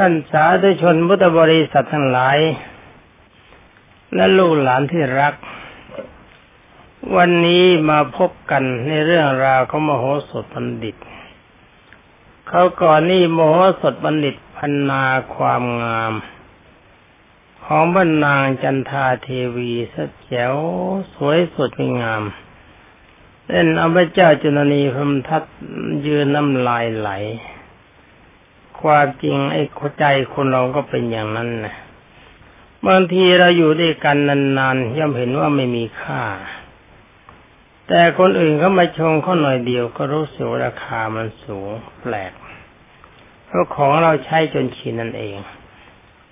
ท่านสาธุชนพุทธบริษัททั้งหลาย และลูกหลานที่รัก วันนี้มาพบกันในเรื่องราวของมโหสถบัณฑิต เขาก่อนนี่มโหสถบัณฑิตพันนาความงาม ของบรรนางจันทาเทวีสแจ๋วสวยสดงามเล่นอาพระเจ้าจุลนีพรมทัตยืนน้ำลายไหล ความจริงไอ้ใจคนเราก็เป็นอย่างนั้นนะบางทีเราอยู่ด้วยกันนานๆย่อมเห็นว่าไม่มีค่า แต่คนอื่นเขามาชงเขาหน่อยเดียวก็รู้สึกราคามันสูงแปลกเพราะของเราใช้จนชินนั่นเอง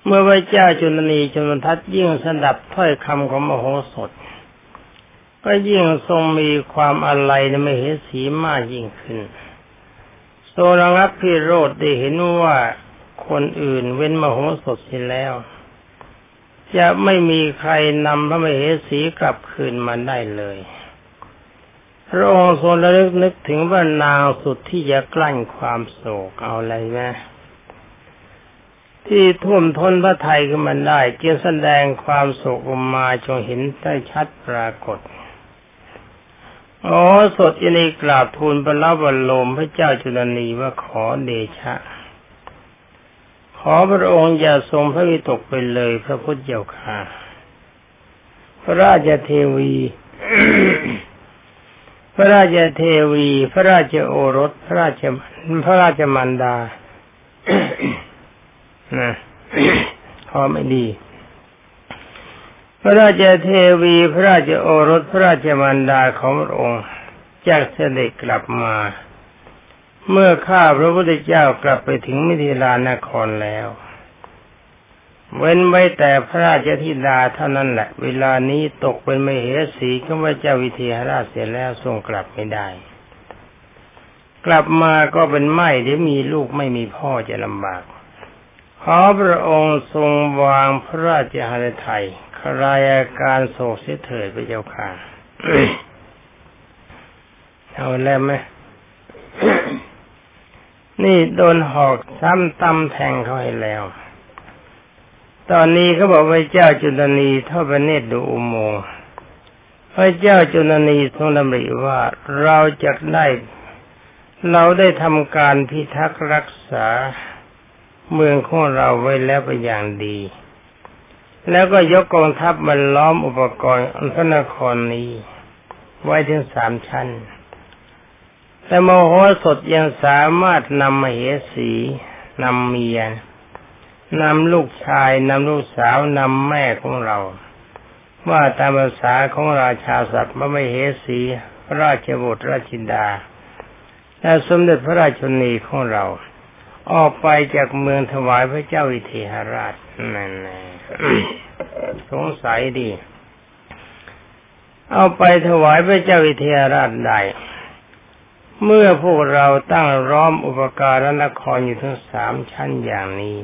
เมื่อพระเจ้าจุลนีจุลทัตยิ่งสดับถ้อยคำของมโหสถ ก็ยิ่งทรงมีความอะไรในมเหสีมากยิ่งขึ้น โซระงับพิโรธได้เห็นว่าคนอื่นเว้นมโหสถเสียแล้ว จะไม่มีใครนำพระมเหสีกลับคืนมาได้เลยพระองค์ทรงระลึกนึกถึงว่านางสุดที่จะกลั้นความโศกเอาอะไรไหมที่ท่วมท้นพระไทยขึ้นมาได้จึงแสดงความโศกออกมาจงเห็นได้ชัดปรากฏ อ๋อสดยินดีกราบทูลพระลาบรลมพระเจ้าจุลนีว่าขอเดชะ ขอพระองค์อย่าทรงพระวิตกไปเลยพระพุทธเจ้าค่ะพระราชเทวี พระราชเทวี พระราชโอรส พระราชพระราชมันดานะขอไม่ดี ระราชเทวีพระราชโอรสพระราชมารดาของพระองค์จากเสด็จกลับมา เมื่อข้าพระพุทธเจ้ากลับไปถึงมิถิลานครแล้ว เว้นไว้แต่พระราชธิดาเท่านั้นแหละ เวลานี้ตกเป็นมเหสีข้าพเจ้าวิเทหราชเสร็จแล้วทรงกลับไม่ได้ กลับมาก็เป็นไม่เดี๋ยวมีลูกไม่มีพ่อจะลำบากขอพระองค์ทรงวางพระราชหฤทัย รายอาการโศกเสียเถิดพระเจ้าค่ะเอาแล้วไหมนี่โดนหอกซ้ำตำแทงเขาให้แล้ว ตอนนี้เขาบอกพระเจ้าจุลนีทอดพระเนตรดูอุโมงค์พระเจ้าจุลนีทรงดำริว่าเราจะได้ เราได้ทำการพิทักษ์รักษาเมืองของเราไว้แล้วเป็นอย่างดี แล้วก็ยกกองทัพมาล้อมอุปกรณ์อันพระนครนี้ ไว้ถึงสามชั้น แต่มโหสถยังสามารถนำมเหสีนำเมียนำลูกชายนำลูกสาวนำแม่ของเรา ว่าตามภาษาของราชาสัตว์พระมเหสีพระราชบุตรราชินดา และสมเด็จพระราชนีของเรา ออกไปจากเมืองถวายพระเจ้าวิเทหราชนั่นแห สงสัยดี เอาไปถวายพระเจ้าวิเทหราชได้เมื่อพวกเราตั้งร้อมอุปการะนครอยู่ทั้งสามชั้นอย่างนี้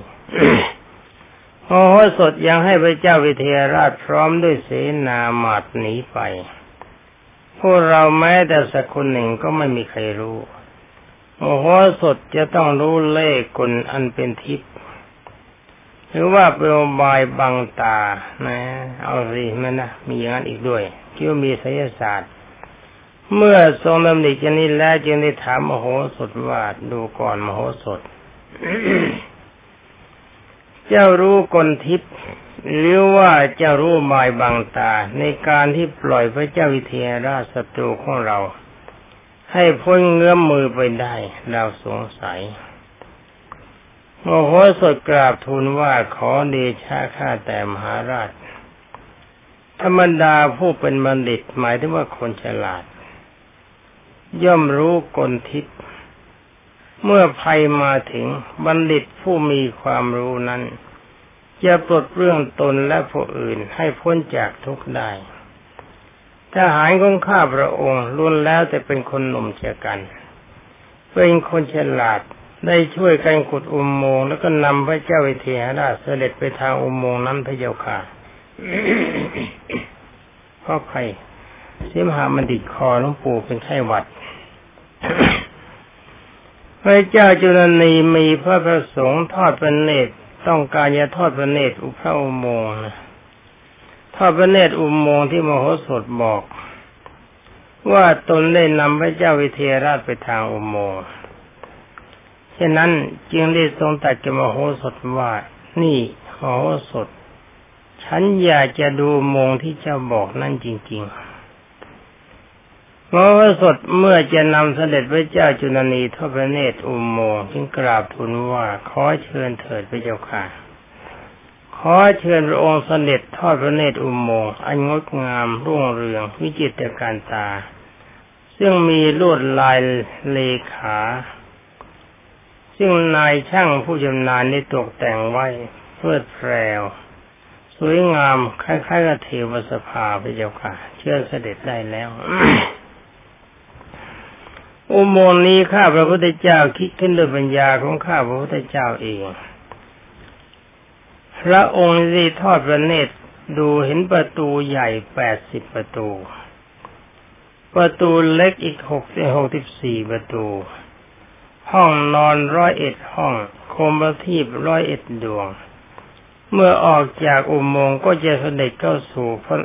โอ้โหสดยังให้พระเจ้าวิเทหราชพร้อมด้วยเสนามาดหนีไป พวกเราแม้แต่สักคนหนึ่งก็ไม่มีใครรู้โอ้โหสดจะต้องรู้เลขคนอันเป็นทิพย์ หรือว่าเป็นบายบังตานะ เอาสิมันนะมีอย่างนั้นอีกด้วยคิดว่ามีไสยศาสตร์ เมื่อทรงดำริจนี้แล้วจึงได้ถามมโหสถว่าดูก่อนมโหสถ เจ้ารู้กลทิพย์หรือว่าเจ้ารู้บายบังตา ในการที่ปล่อยพระเจ้าวิเทหราชศัตรูของเรา ให้พ้นเงื้อมมือไปได้เราสงสัย โมโหสดกราบทูลว่าขอเดชะข้าแต่มหาราช ธรรมดาผู้เป็นบัณฑิตหมายถึงว่าคนฉลาด ย่อมรู้กลทิพย์เมื่อภัยมาถึงบัณฑิตผู้มีความรู้นั้นจะปลดเรื่องตนและผู้อื่นให้พ้นจากทุกข์ได้ทหารของข้าพระองค์ล้วนแล้วแต่เป็นคนหนุ่มเจกัน เป็นคนฉลาด ได้ช่วยกันขุดอุโมงค์แล้วก็นำพระเจ้าวิเทหราชเสด็จไปทางอุโมงค์นั้นพระเจ้าค่ะพ่อใครเสียมหามันดิดคอหลวงปู่เป็นไข้หวัด พระเจ้าจุลนีมีพระประสงค์ทอดพระเนตรต้องการจะทอดพระเนตรอุพระอุโมงค์ทอดพระเนตรอุโมงค์ที่มโหสถบอก ว่าตนได้นำพระเจ้าวิเทหราชไปทางอุโมงค์ ฉะนั้นจึงได้ทรงตัดกับมโหสถว่า นี่มโหสถ ฉันอยากจะดูมงที่เจ้าบอกนั่นจริง ๆมโหสถเมื่อจะนำเสด็จพระเจ้าจุลนีทอพระเนตรอุโมงค์จึงกราบทูลว่าขอเชิญเถิดพระเจ้าค่ะ ขอเชิญพระองค์เสด็จทอดพระเนตรอุโมงค์อันงดงามรุ่งเรืองวิจิตรการตา ซึ่งมีลวดลายเลขา ซึ่งนายช่างผู้ชำนาญได้ตกแต่งไว้เพื่อแพรวสวยงามคล้ายๆกับเทวสภาพระเจ้าค่ะ เชื่อเสด็จได้แล้ว อุโมงค์นี้ข้าพระพุทธเจ้าคิดขึ้นด้วยปัญญาของข้าพระพุทธเจ้าเอง พระองค์ได้ทอดพระเนตรดูเห็นประตูใหญ่แปดสิบประตู ประตูเล็กอีกหกสิบหกสิบสี่ประตู ห้องนอนร้อยเอ็ดห้องโคมประทีปร้อยเอ็ดดวง เมื่อออกจากอุโมงค์ก็จะเสด็จเข้าสู่พระ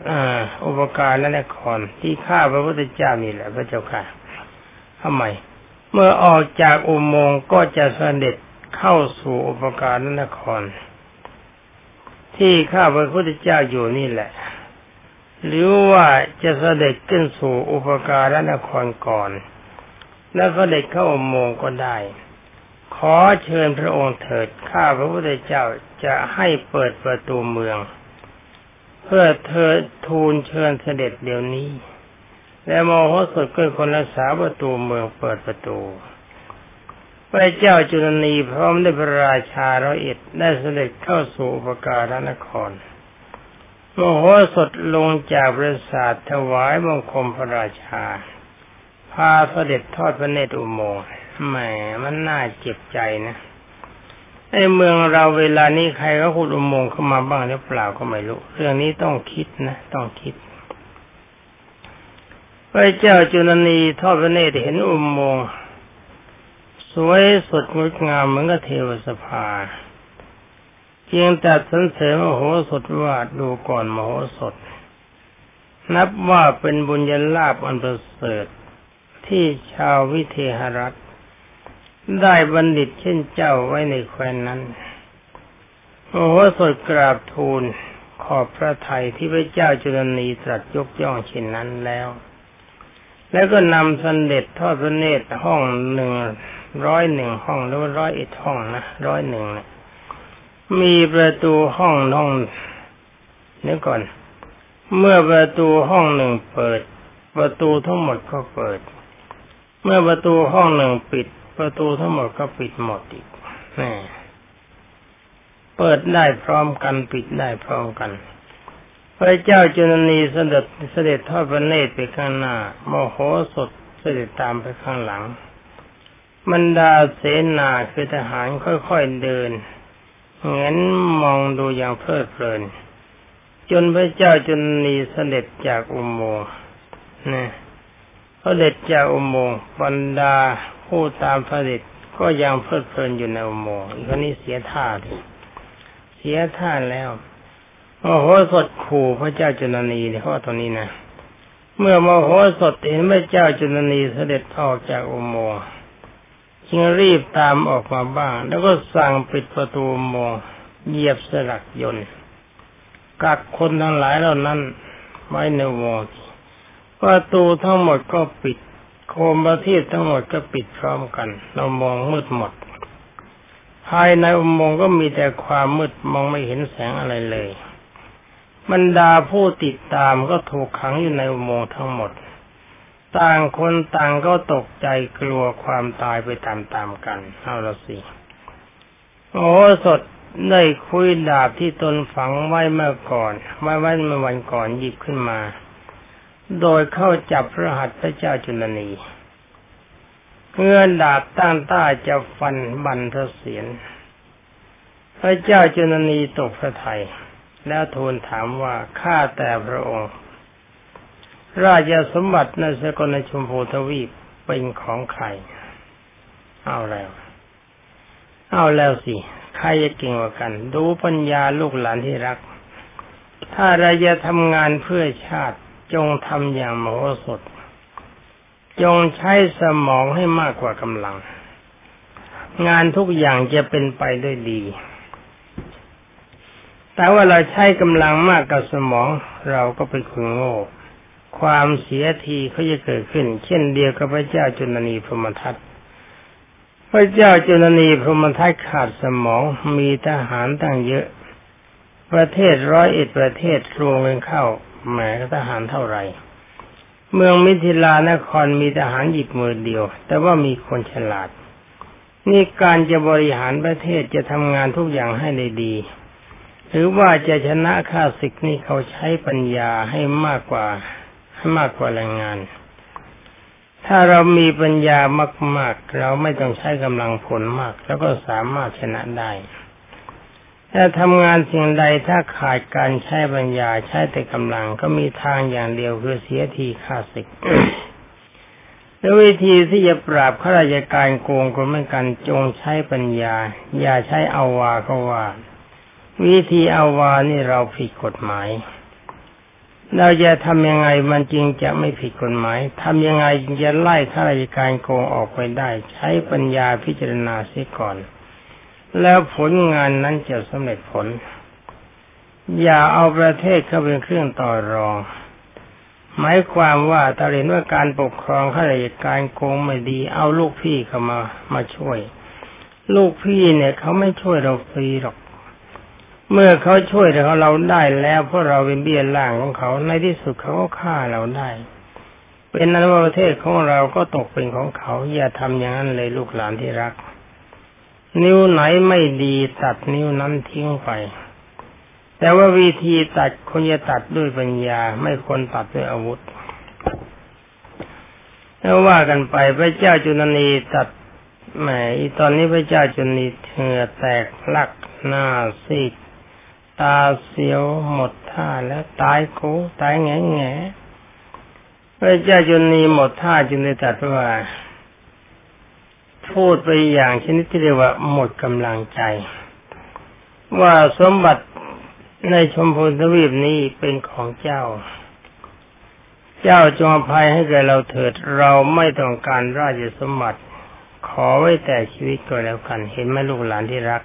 อุปการและนครที่ข้าพระพุทธเจ้านี่แหละพระเจ้าค่ะทำไม เมื่อออกจากอุโมงค์ก็จะเสด็จเข้าสู่อุปการนคร ที่ข้าพระพุทธเจ้าอยู่นี่แหละ หรือว่าจะเสด็จขึ้นสู่อุปการนครก่อน แล้วก็เด็จเข้าอุโมงค์ก็ได้ ขอเชิญพระองค์เถิดข้าพระพุทธเจ้าจะให้เปิดประตูเมือง เพื่อเธอทูลเชิญเสด็จเดี๋ยวนี้ และโมโหสดก็คนรักษาประตูเมืองเปิดประตูพระเจ้าจุลนีพร้อมด้วยพระราชาร้อยเอ็ดได้เสด็จเข้าสู่อุปการนครโมโหสดลงจากปราสาทถวายบังคมพระราชา พาเสด็จทอดพระเนตรอุโมงค์แหมมันน่าเจ็บใจนะไอ้เมืองเราเวลานี้ใครก็ขุดอุโมงค์เข้ามาบ้างหรือเปล่าก็ไม่รู้ เรื่องนี้ต้องคิดนะ ต้องคิดพระเจ้าจุลนีทอดพระเนตรเห็นอุโมงค์สวยสดงดงามเหมือนกับเทวสภาเพียงแต่สันเสริมโหสถว่าดูก่อนมโหสถ นับว่าเป็นบุญญาลาภอันประเสริฐ ที่ชาววิเทหรัฐ ได้บัณฑิตเช่นเจ้าไว้ในแคว้นนั้นโอ้โหสถกราบทูลขอบพระทัยที่พระเจ้าจุลนีตรัสยกย่องเช่นนั้นแล้ว แล้วก็นำสันเด็จทอดพระเนตรห้องหนึ่งร้อยหนึ่งห้องหรือว่าร้อยเอ็ดห้องนะร้อยหนึ่งมีประตูห้องน้องนี่ก่อน เมื่อประตูห้องหนึ่งเปิด ประตูทั้งหมดก็เปิด เมื่อประตูห้องหนึ่งปิด ประตูทั้งหมดก็ปิดหมดอีกนี่เปิดได้พร้อมกันปิดได้พร้อมกัน พระเจ้าจุลนีเสด็จเสด็จทอดพระเนตรไปข้างหน้าโมโหสดเสด็จตามไปข้างหลังบรรดาเสนาคือทหารค่อยๆเดินเงนมองดูอย่างเพลิดเพลิน จนพระเจ้าจุลนีเสด็จจากอุโมงค์น พระเด็จจากอุโมงค์บรรดาผู้ตามพระเด็จก็ยังเพลิดเพลินอยู่ในอุโมงค์อีกคนนี้เสียท่าเสียท่าแล้วโมโหสดขู่พระเจ้าจุลนีเนี่ยเขาตรงนี้นะเมื่อโมโหสดเห็นพระเจ้าจุลนีเสด็จออกจากอุโมงค์จึงรีบตามออกมาบ้าง แล้วก็สั่งปิดประตูอุโมงค์เหยียบสลักยนต์กักคนทั้งหลายเหล่านั้นไว้ในอุโมงค์ ประตูทั้งหมดก็ปิด โคมประทีปทั้งหมดก็ปิดพร้อมกัน เรามองมืดหมด ภายในอุโมงค์ก็มีแต่ความมืดมองไม่เห็นแสงอะไรเลย บรรดาผู้ติดตามก็ถูกขังอยู่ในอุโมงค์ทั้งหมด ต่างคนต่างก็ตกใจกลัวความตายไปตามๆกันเอาละสิโอ้สดได้คุยดาบที่ตนฝังไว้เมื่อก่อนไว้ไว้เมื่อวันก่อนหยิบขึ้นมา โดยเข้าจับพระหัตถ์พระเจ้าจุลนีเงื่อดาบตั้งต้าจะฟันบันทเสียน พระเจ้าจุลนีตกพระไทย แล้วทูลถามว่าข้าแต่พระองค์ ราชสมบัติในสกลชมพูทวีปเป็นของใคร เอาแล้ว เอาแล้วสิใครจะเก่งกว่ากัน ดูปัญญาลูกหลานที่รัก ถ้าเราจะทำงานเพื่อชาติ จงทำอย่างมโหสถ จงใช้สมองให้มากกว่ากำลัง งานทุกอย่างจะเป็นไปด้วยดี แต่ว่าเราใช้กำลังมากกับสมองเราก็เป็นคนโง่ ความเสียทีเขาจะเกิดขึ้น เช่นเดียวกับพระเจ้าจุลนีพรหมทัตพระเจ้าจุลนีพรหมทัตขาดสมองมีทหารตั้งเยอะ ประเทศร้อยเอ็ดประเทศรวมกันเข้า แหมทหารเท่าไหร่ เมืองมิถิลานครมีทหารหยิบมือเดียว แต่ว่ามีคนฉลาด นี่การจะบริหารประเทศจะทำงานทุกอย่างให้ได้ดีหรือว่าจะชนะข้าศึกนี่เขาใช้ปัญญาให้มากกว่าให้มากกว่าแรงงาน ถ้าเรามีปัญญามาก ๆ เราไม่ต้องใช้กำลังผลมาก แล้วก็สามารถชนะได้ ถ้าทำงานสิ่งใดถ้าขาดการใช้ปัญญาใช้แต่กำลังก็มีทางอย่างเดียวคือเสียทีค่าศึกแล้ววิธีที่จะปราบข้าราชการโกงก็เหมือนกันจงใช้ปัญญา อย่าใช้อาวาก็ว่า วิธีอาวานี่เราผิดกฎหมาย เราจะทำยังไงมันจริงจะไม่ผิดกฎหมายทำยังไงจะไล่ข้าราชการโกงออกไปได้ ใช้ปัญญาพิจารณาเสียก่อน แล้วผลงานนั้นจะสำเร็จผล อย่าเอาประเทศเข้าเป็นเครื่องต่อรอง หมายความว่าถ้าเห็นว่าการปกครองข้าราชการโกงไม่ดี เอาลูกพี่เข้ามามาช่วย ลูกพี่เนี่ยเขาไม่ช่วยเราฟรีหรอก เมื่อเขาช่วยเราเราได้แล้วเพราะเราเป็นเบี้ยล่างของเขาในที่สุดเขาก็ฆ่าเราได้เป็นนั้นว่าประเทศของเราก็ตกเป็นของเขา อย่าทำอย่างนั้นเลยลูกหลานที่รัก นิ้วไหนไม่ดีตัดนิ้วนั้นทิ้งไป แต่ว่าวิธีตัดควรจะตัดด้วยปัญญา ไม่ควรตัดด้วยอาวุธแล้วว่ากันไปพระเจ้าจุลนีตัดแหมตอนนี้พระเจ้าจุลนีเหงื่อแตกลักหน้าซีดตาเสียวหมดท่าแล้วตายโกตายแง่แง่พระเจ้าจุลนีหมดท่าจึงได้ตัดว่า พูดไปอย่างชนิดที่เรียกว่าหมดกำลังใจ ว่าสมบัติในชมพูทวีปนี้เป็นของเจ้า เจ้าจงอภัยให้แก่เราเถิดเราไม่ต้องการราชสมบัติ ขอไว้แต่ชีวิตก็แล้วกันเห็นไหมลูกหลานที่รัก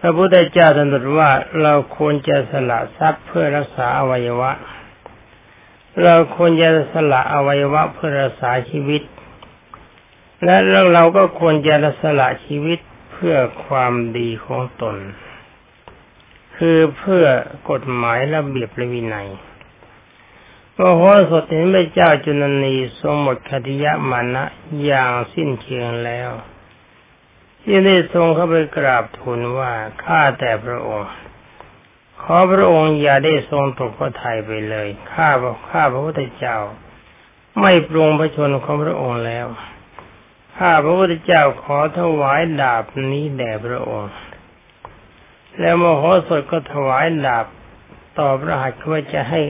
พระพุทธเจ้าตรัสว่าเราควรจะสละทรัพย์เพื่อรักษาอวัยวะ เราควรจะสละอวัยวะเพื่อรักษาชีวิต และเราก็ควรจะสละชีวิตเพื่อความดีของตน คือเพื่อกฎหมายระเบียบและวินัยพระโหสถเห็นพระเจ้าจุลนีทรงหมดคติยะมานะอย่างสิ้นเชิงแล้วที่ได้ทรงเข้าไปกราบทูลว่าข้าแต่พระองค์ ขอพระองค์อย่าได้ทรงตกพระทัยไปเลยข้าข้าพระพุทธเจ้า ไม่ปรงพระชนของพระองค์แล้ว ข้าพระพุทธเจ้าขอถวายดาบนี้แด่พระองค์ แล้วมโหสถก็ถวายดาบต่อพระหัตถ์ว่าจะให้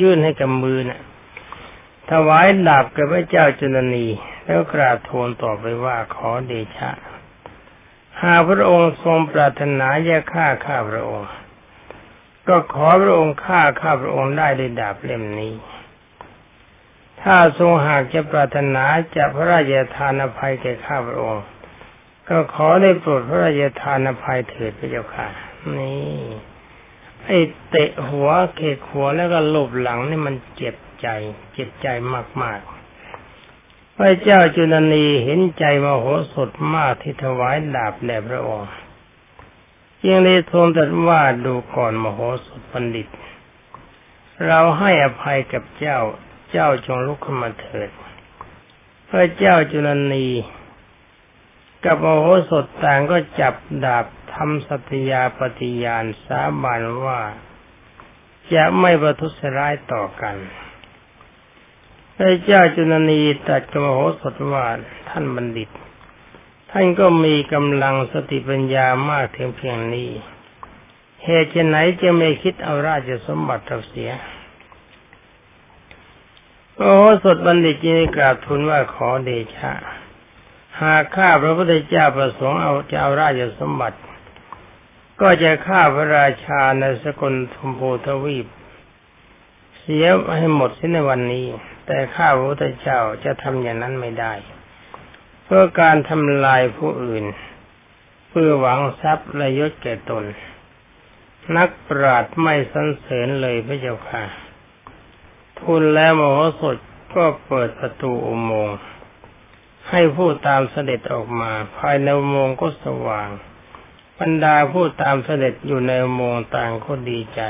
ยื่นให้กับมือนะ่ะ ถวายดาบกับพระเจ้าจุลนี แล้วกราบทูลต่อไปว่าขอเดชะ หากพระองค์ทรงปรารถนาจะฆ่าข้าพระองค์ ก็ขอพระองค์ฆ่าข้าพระองค์ได้ด้วยดาบเล่มนี้ ถ้าทรงหากจะปรารถนาจะพระราชทานอภัยแก่ข้าพระองค์ ก็ขอได้โปรดพระราชทานอภัยเถิดพระเจ้าค่ะ นี่ไอ้เตะหัวเขกหัวแล้วก็ลบหลังนี่มันเจ็บใจ เจ็บใจมากๆ พระเจ้าจุลนีเห็นใจมโหสถมากที่ถวายดาบแด่พระองค์ยังได้ทรงตรัสว่าดูก่อนมโหสถบัณฑิต เราให้อภัยกับเจ้า เจ้าจงลุกขึ้นมาเถิด พระเจ้าจุลนีกับโอโหสถต่างก็จับดาบทำสัตยาปฏิญาณสาบานว่าจะไม่ประทุษร้ายต่อกันพระเจ้าจุลนีตัดกับโอโหสถว่าท่านบัณฑิต ท่านก็มีกำลังสติปัญญามากถึงเพียงนี้ เหตุไหนจะไม่คิดเอาราชสมบัติเราเสีย โอ้สดบัณฑิตจีกราบทูลว่าขอเดชะ หากข้าพระพุทธเจ้าประสงค์เอาจะเอาราชสมบัติ ก็จะฆ่าพระราชาในสกลธมพูทวีป เสียให้หมดสิ้นในวันนี้ แต่ข้าพระพุทธเจ้าจะทำอย่างนั้นไม่ได้ เพื่อการทำลายผู้อื่น เพื่อหวังทรัพย์และยศแก่ตน นักปราดไม่สันเสริญเลยพระเจ้าค่ะ ทุนแล้วมโหสถก็เปิดประตูอุโมงค์ให้ผู้ตามเสด็จออกมา ภายในอุโมงค์ก็สว่าง บรรดาผู้ตามเสด็จอยู่ในอุโมงค์ต่างก็ดีใจ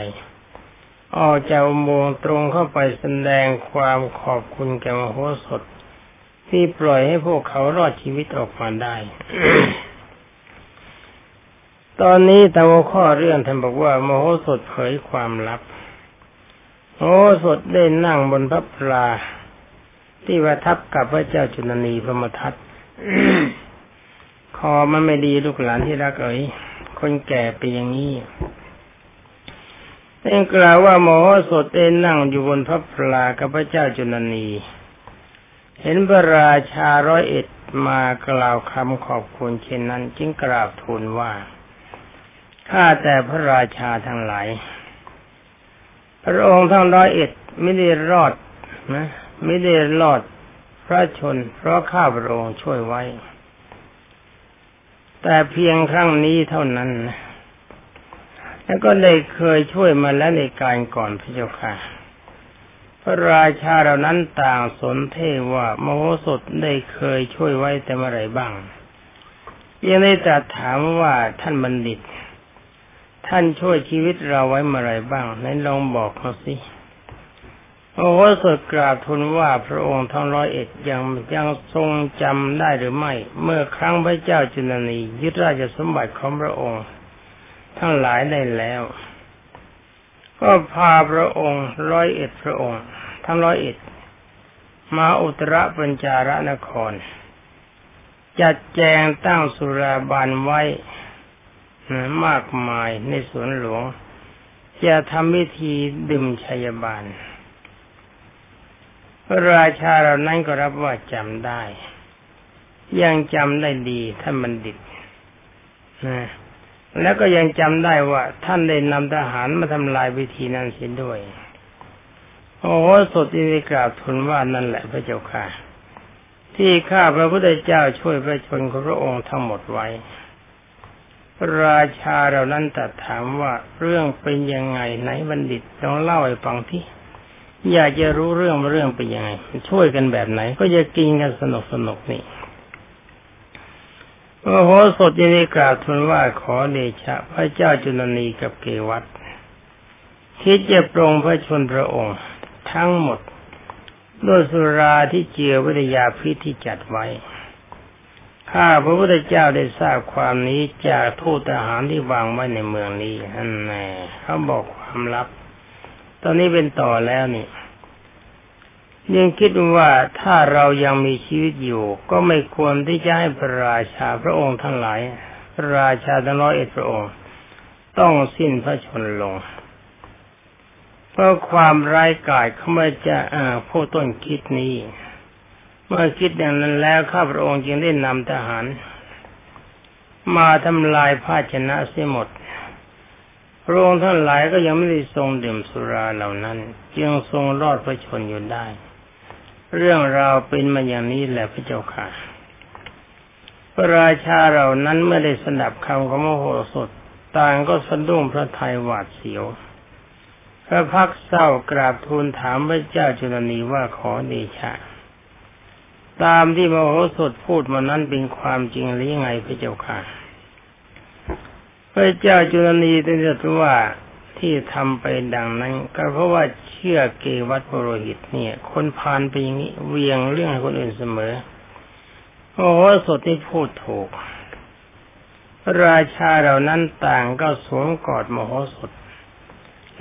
ออกจากอุโมงค์ตรงเข้าไปแสดงความขอบคุณแก่มโหสถ ที่ปล่อยให้พวกเขารอดชีวิตออกมาได้ ตอนนี้ตามข้อเรื่องท่านบอกว่ามโหสถเผยความลับ โมโหสถได้นั่งบนพระปลา ที่ประทับกับพระเจ้าจุลนีพระมทัตคอมันไม่ดีลูกหลานที่รักเอ๋ยคนแก่เป็นอย่างนี้เองกล่าวว่าหมอสดเอ็นนั่งอยู่บนพระพลากับพระเจ้าจุลนี เห็นพระราชาร้อยเอ็ดมากล่าวคำขอบคุณเช่นนั้น จึงกราบทูลว่า ข้าแต่พระราชาทั้งหลาย พระองค์ทั้งร้อยเอ็ดไม่ได้รอดนะไม่ได้รอดพระชน เพราะข้าพระองค์ช่วยไว้ แต่เพียงครั้งนี้เท่านั้นแล้วก็ได้เคยช่วยมาแล้วในการก่อนพระเจ้าค่ะพระราชาเหล่านั้นต่างสนเทว่ามโหสถได้เคยช่วยไว้แต่เมื่อไรบ้าง ยังได้ตรัสถามว่าท่านบัณฑิต ท่านช่วยชีวิตเราไว้เมื่อไรบ้างนั้นลองบอกมาสิโอ้โหสดกราบทูลว่าพระองค์ทั้งร้อยเอ็ดยังยังทรงจำได้หรือไม่ เมื่อครั้งพระเจ้าจุลนียึดราชสมบัติของพระองค์ ทั้งหลายได้แล้ว ก็พาพระองค์ร้อยเอ็ดพระองค์ ทั้งร้อยเอ็ดมาอุตรปัญจารนคร จัดแจงตั้งสุราบานไว้ มากมายในสวนหลวงจะทำวิธีดื่มชัยบาลพระราชาเรานั้นก็รับว่าจำได้ ยังจำได้ดีท่านบัณฑิตนะแล้วก็ยังจำได้ว่า ท่านได้นำทหารมาทำลายวิธีนั้นเสียด้วย โอ้โหสดที่กราบทูลว่านั่นแหละพระเจ้าค่ะ ที่ข้าพระพุทธเจ้าช่วยพระชนของพระองค์ทั้งหมดไว้ ราชาเรานั้นตัดถามว่าเรื่องเป็นยังไงไหนบัณฑิตลองเล่าให้ฟังที่อยากจะรู้เรื่องเรื่องเป็นยังไง ช่วยกันแบบไหน ก็จะกินกันสนุกสนุกนี่โอ้โหสดยินดีกราบทูลว่าขอเดชะ พระเจ้าจุลนีกับเกวัตคิดจะปรงพระชนพระองค์ ทั้งหมด ด้วยสุราที่เจียววิทยาพิษที่จัดไว้ ข้าพระพุทธเจ้าได้ทราบความนี้จากทูตทหารที่วางไว้ในเมืองนี้นั่นแน่เขาบอกความลับ ตอนนี้เป็นต่อแล้วนี่ยังคิดว่าถ้าเรายังมีชีวิตอยู่ ก็ไม่ควรที่จะให้พระราชาพระองค์ทั้งหลาย พระราชาทั้งร้อยเอ็ดพระองค์ ต้องสิ้นพระชนลง เพราะความร้ายกาจเขาไม่จะผู้ต้นคิดนี้ เมื่อคิดอย่างนั้นแล้วข้าพระองค์จึงได้นำทหาร มาทำลายภาชนะเสียหมด พระองค์ท่านหลายก็ยังไม่ได้ทรงดื่มสุราเหล่านั้น จึงทรงรอดพระชนอยู่ได้ เรื่องราวเป็นมาอย่างนี้แหละพระเจ้าค่ะ พระราชาเหล่านั้นเมื่อได้สนับคำของมโหสถต่างก็สะดุ้งพระทัยหวาดเสียว พระพักเศร้ากราบทูลถามพระเจ้าจุลนีว่าขอเดชะ ตามที่มโหสถพูดมานั้นเป็นความจริงหรือยังไงพระเจ้าค่ะพระเจ้าจุลนีได้ตรัสว่าที่ทำไปดังนั้น ก็เพราะว่าเชื่อเกวัตโปรหิตเนี่ย คนพานไปอย่างนี้เวียงเรื่องให้คนอื่นเสมอโอ้โหสดที่พูดถูก ราชาเหล่านั้นต่างก็สวมกอดมโหสถ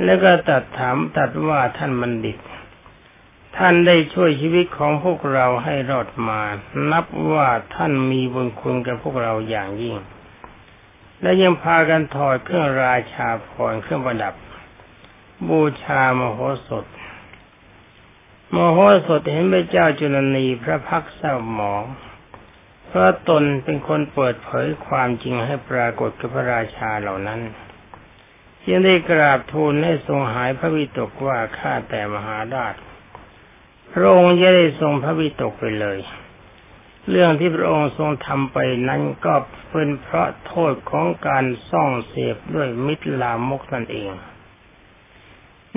แล้วก็ตัดถามตัดว่าท่านบัณฑิต ท่านได้ช่วยชีวิตของพวกเราให้รอดมา นับว่าท่านมีบุญคุณกับพวกเราอย่างยิ่ง และยังพากันถอดเครื่องราชาพรเครื่องประดับ บูชามโหสถ มโหสถเห็นพระเจ้าจุลนีพระพักเศร้าหมอง เพราะตนเป็นคนเปิดเผยความจริงให้ปรากฏกับพระราชาเหล่านั้นจึงได้กราบทูลให้ทรงหายพระวิตกว่าข้าแต่มหาราช พระองค์จะได้ทรงพระวิตกไปเลย เรื่องที่พระองค์ทรงทำไปนั้นก็เป็นเพราะโทษของการซ่องเสพด้วยมิตรลามกนั่นเอง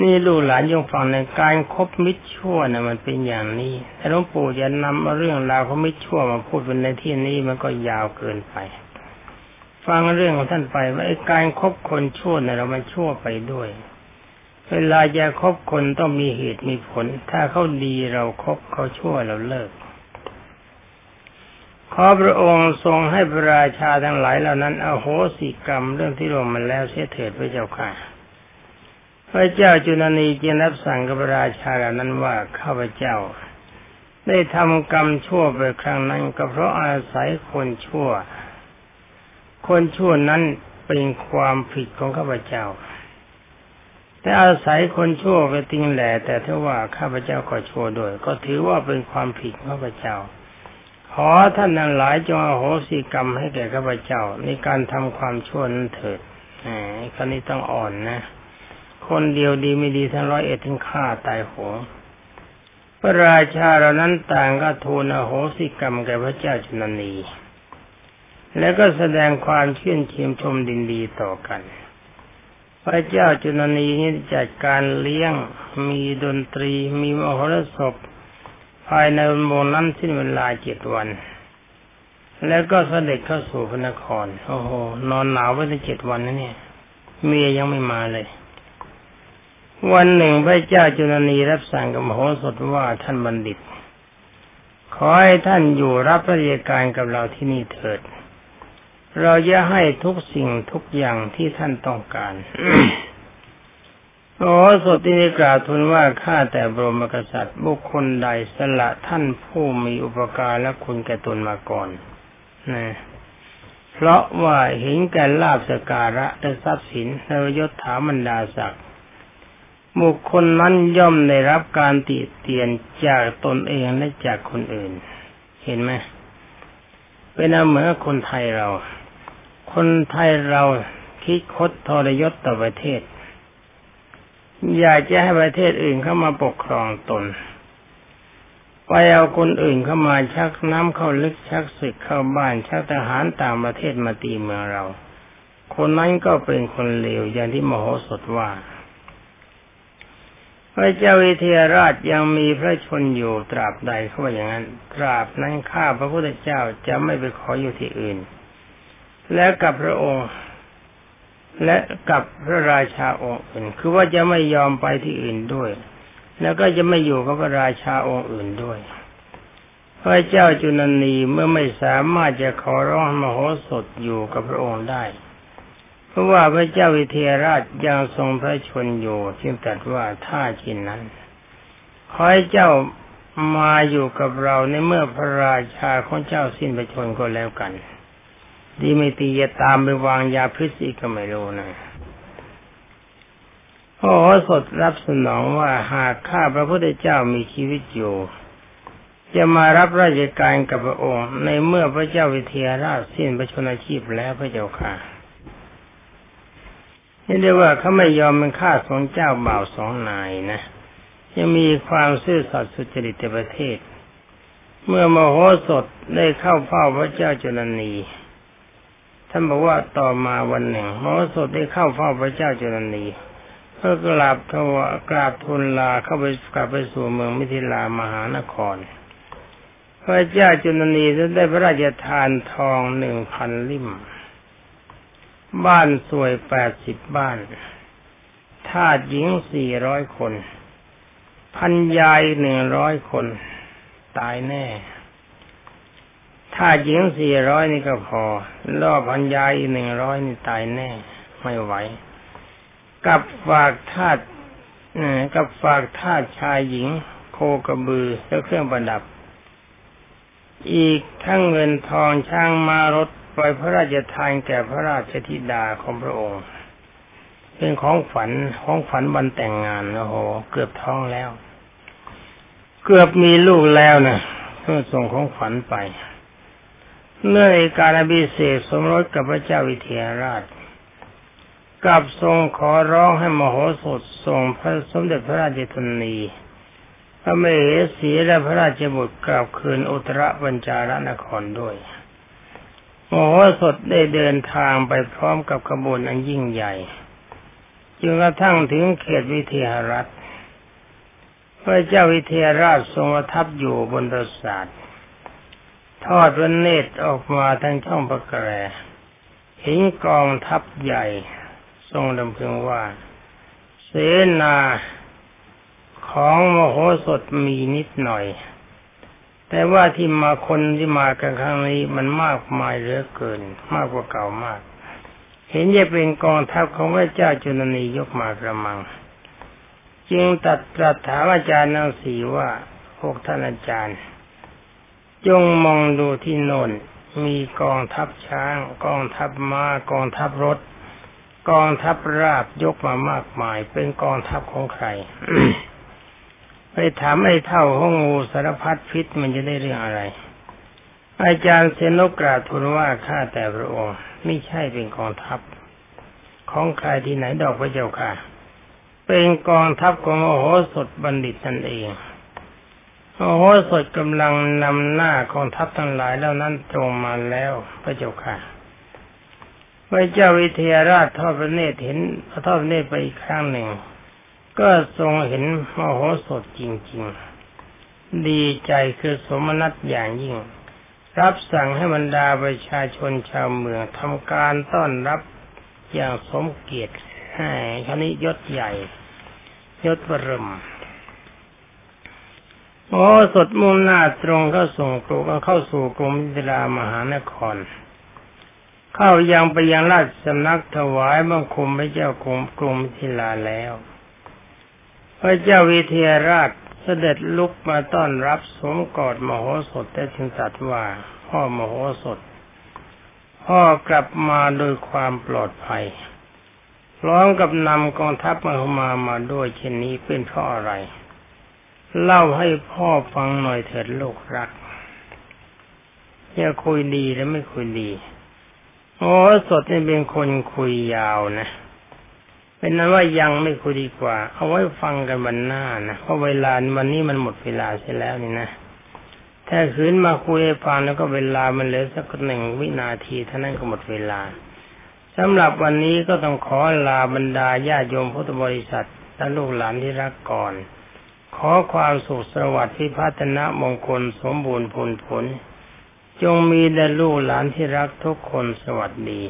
นี่ลูกหลานยงฟังในการครบมิตรชั่วนะ่ะมันเป็นอย่างนี้แต่หลวงปู่จะนำเรื่องราวของมิตรชั่วมาพูดเป็นในที่นี้มันก็ยาวเกินไปฟังเรื่องของท่านไปว่าการครบคนชั่วเนี่ยเรามันชั่วไปด้วย เวลาจะคบคนต้องมีเหตุมีผล ถ้าเขาดีเราครบเขาชั่วเราเลิก ขอพระองค์ทรงให้พระราชาทั้งหลายเหล่านั้นอโหสิกรรมเรื่องที่รวมมันแล้วเสียเถิดพระเจ้าค่ะ พระเจ้าจุนนีจึงรับสั่งกับพระราชาเหล่านั้นว่าข้าพเจ้า ได้ทำกรรมชั่วไปครั้งนั้นก็เพราะอาศัยคนชั่ว คนชั่วนั้นเป็นความผิดของข้าพเจ้า แต่อาศัยคนชั่วไปติงแหล่แต่ถ้าว่าข้าพเจ้าก็ชั่วด้วย ก็ถือว่าเป็นความผิดของข้าพเจ้า ขอท่านนั้นหลายจงอโหสิกรรมให้แก่ข้าพเจ้า ในการทำความชั่วนั้นเถิดแหมคราวนี้ต้องอ่อนนะ คนเดียวดีไม่ดีทั้งร้อยเอ็ดถึงฆ่าตายโหงพระราชาเหล่านั้นต่างก็ทูลอโหสิกรรมแก่พระเจ้าจุนนีแล้วก็แสดงความเชื่นชิมชมดินดีต่อกัน พระเจ้าจุนนีนี้จัดการเลี้ยงมีดนตรีมีมโหรสพ ภายในวงนั้นสิ้นเวลาเจ็ดวัน แล้วก็เสด็จเข้าสู่พระนคร โอ้โห นอนหนาวไว้ตั้งเจ็ดวันนะเนี่ยเมียยังไม่มาเลย วันหนึ่งพระเจ้าจุลนีรับสั่งกับมโหสถว่าท่านบัณฑิต ขอให้ท่านอยู่รับราชการกับเราที่นี่เถิด เราจะให้ทุกสิ่งทุกอย่างที่ท่านต้องการโอ้สดที่นี้กล่าวทูลว่าข้าแต่บรมกษัตริย์บุคคลใดสละท่านผู้มีอุปการและคุณแก่ตนมาก่อนนะเพราะว่าเห็นแก่ลาบสการะและทรัพย์สินและยศถาบรรดาศักดิ์บุคคลนั้นย่อมได้รับการติเตียนจากตนเองและจากคนอื่น เห็นไหมเป็นเหมือนคนไทยเรา คนไทยเราคิดคดทรยศต่อประเทศ อยากจะให้ประเทศอื่นเข้ามาปกครองตน ไปเอาคนอื่นเข้ามาชักน้ำเข้าลึกชักศึกเข้าบ้านชักทหารต่างประเทศมาตีเมืองเรา คนนั้นก็เป็นคนเลวอย่างที่มโหสถว่าพระเจ้าวิเทหราชยังมีพระชนอยู่ตราบใดเขาว่าอย่างนั้น ตราบนั้นข้าพระพุทธเจ้าจะไม่ไปขออยู่ที่อื่น และกับพระองค์ และกับพระราชาองค์อื่น คือว่าจะไม่ยอมไปที่อื่นด้วย แล้วก็จะไม่อยู่กับพระราชาองค์อื่นด้วยพระเจ้าจุนันีเมื่อไม่สามารถจะขอร้องมโหสถอยู่กับพระองค์ได้ เพราะว่าพระเจ้าวิเทหราชยังทรงพระชนอยู่จึงตรัสว่าถ้าเช่นนั้นขอให้เจ้ามาอยู่กับเราในเมื่อพระราชาของเจ้าสิ้นพระชนก็แล้วกัน ดีไม่ตีจะตามไปวางยาพิษอีกก็ไม่รู้นะพระโอสถรับสนองว่าหากข้าพระพุทธเจ้ามีชีวิตอยู่ จะมารับราชการกับพระองค์ ในเมื่อพระเจ้าวิเทหราชสิ้นพระชนชีพแล้วพระเจ้าค่ะนี่เรียกว่าเขาไม่ยอมเป็นข้าสองเจ้าบ่าวสองนายนะยังมีความซื่อสัตย์สุจริตในประเทศ เมื่อมโหสถได้เข้าเฝ้าพระเจ้าจุลนี ท่านบอกว่าต่อมาวันหนึ่งมโหสถได้เข้าเฝ้าพระเจ้าจุลนีเพื่อกราบถวกราบทูลลาเข้าไปกลับไปสู่เมืองมิถิลามหานคร พระเจ้าจุลนีได้พระราชทานทองหนึ่งพันลิ่มบ้านสวยแปดสิบบ้านทาสหญิงสี่ร้อยคน พันยายหนึ่งร้อยคน ตายแน่ ทาหญิงสี่ร้อยนี่ก็พอล่อพันยายหนึ่งร้อยนี่ตายแน่ ไม่ไหว กับฝากทาสกับฝากทาสชายหญิง โคกระบือและเครื่องประดับ อีกทั้งเงินทองช่างมารถปล่อยพระราชทานแก่พระราชธิดาของพระองค์ เป็นของฝันของฝันวันแต่งงานโอ้โหเกือบท้องแล้ว เกือบมีลูกแล้วนะเพื่อส่งของฝันไป เมื่อในการอภิเษกสมรสกับพระเจ้าวิเทหราชกับทรงขอร้องให้มโหสถทรงพระสมเด็จพระราชชนนีพระเมสีและพระราชบุตรกลับคืนอุตรบัญจารนครด้วย มโหสถได้เดินทางไปพร้อมกับขบวนอันยิ่งใหญ่จนกระทั่งถึงเขตวิเทหรัฐ พระเจ้าวิเทหราชทรงประทับอยู่บนปราสาท ทอดพระเนตรออกมาทางช่องประแกรเห็นกองทัพใหญ่ ทรงดำพึงว่า เสนาของมโหสถมีนิดหน่อย แต่ว่าที่มาคนที่มากันครั้งนี้มันมากมายเหลือเกิน มากกว่าเก่ามาก เห็นจะเป็นกองทัพของพระเจ้าจุลนียกมากระมัง จึงตัดตรัสถามอาจารย์นางสีว่าพวกท่านอาจารย์ จงมองดูที่โนนมีกองทัพช้าง กองทัพมา้ากองทัพรถ กองทัพราบยกมามากมาย เป็นกองทัพของใคร ไปถามไอ้เท่าห้องงูสารพัดพิษมันจะได้เรื่องอะไร อาจารย์เซนกกราทูลว่าข้าแต่พระองค์ไม่ใช่เป็นกองทัพ ของใครที่ไหนดอกพระเจ้าค่ะ เป็นกองทัพของโอโหสถบัณฑิตนั่นเอง โอโหสถกำลังนำหน้ากองทัพทั้งหลายแล้วนั้นตรงมาแล้วพระเจ้าค่ะพระเจ้าวิเทหราชทอดพระเนตรเห็นทอดพระเนตรไปอีกครั้งหนึ่ง ก็ทรงเห็นมโหสถจริงๆ ดีใจคือสมนัตอย่างยิ่ง รับสั่งให้บรรดาประชาชนชาวเมืองทำการต้อนรับอย่างสมเกียรติให้คณิยศใหญ่ยศบรม โอ้สดมุ่งหน้าตรงเข้าส่งกรุงเข้าสู่กรุงมิถิลามหานคร เข้ายังไปยังราชสำนักถวายบังคมพระเจ้ากรุงกรุงมิถิลาแล้ว พระเจ้าวิเทหราชเสด็จลุกมาต้อนรับสมกอดมโหสถแต่ถึงตัดว่า พ่อมโหสถ พ่อกลับมาโดยความปลอดภัยพร้อมกับนำกองทัพมามามาด้วยเช่นนี้เป็นเพราะอะไร เล่าให้พ่อฟังหน่อยเถิดลูกรักอย่าคุยดีแล้วไม่คุยดีโอ้สดนี่เป็นคนคุยยาวนะเป็นนั้นว่ายังไม่คุยดีกว่า เอาไว้ฟังกันวันหน้านะเพราะเวลาวันนี้มันหมดเวลาเสียแล้วนี่นะถ้าคืนมาคุยให้ฟังแล้วก็เวลามันเหลือสักหนึ่งวินาทีเท่านั้นก็หมดเวลาสำหรับวันนี้ก็ต้องขอลาบรรดาญาโยมพุทธบริษัทและลูกหลานที่รักก่อน ขอความสุขสวัสดิ์พิพัฒนามงคลสมบูรณ์ผลผล จงมีแด่ลูกหลานที่รักทุกคนสวัสดี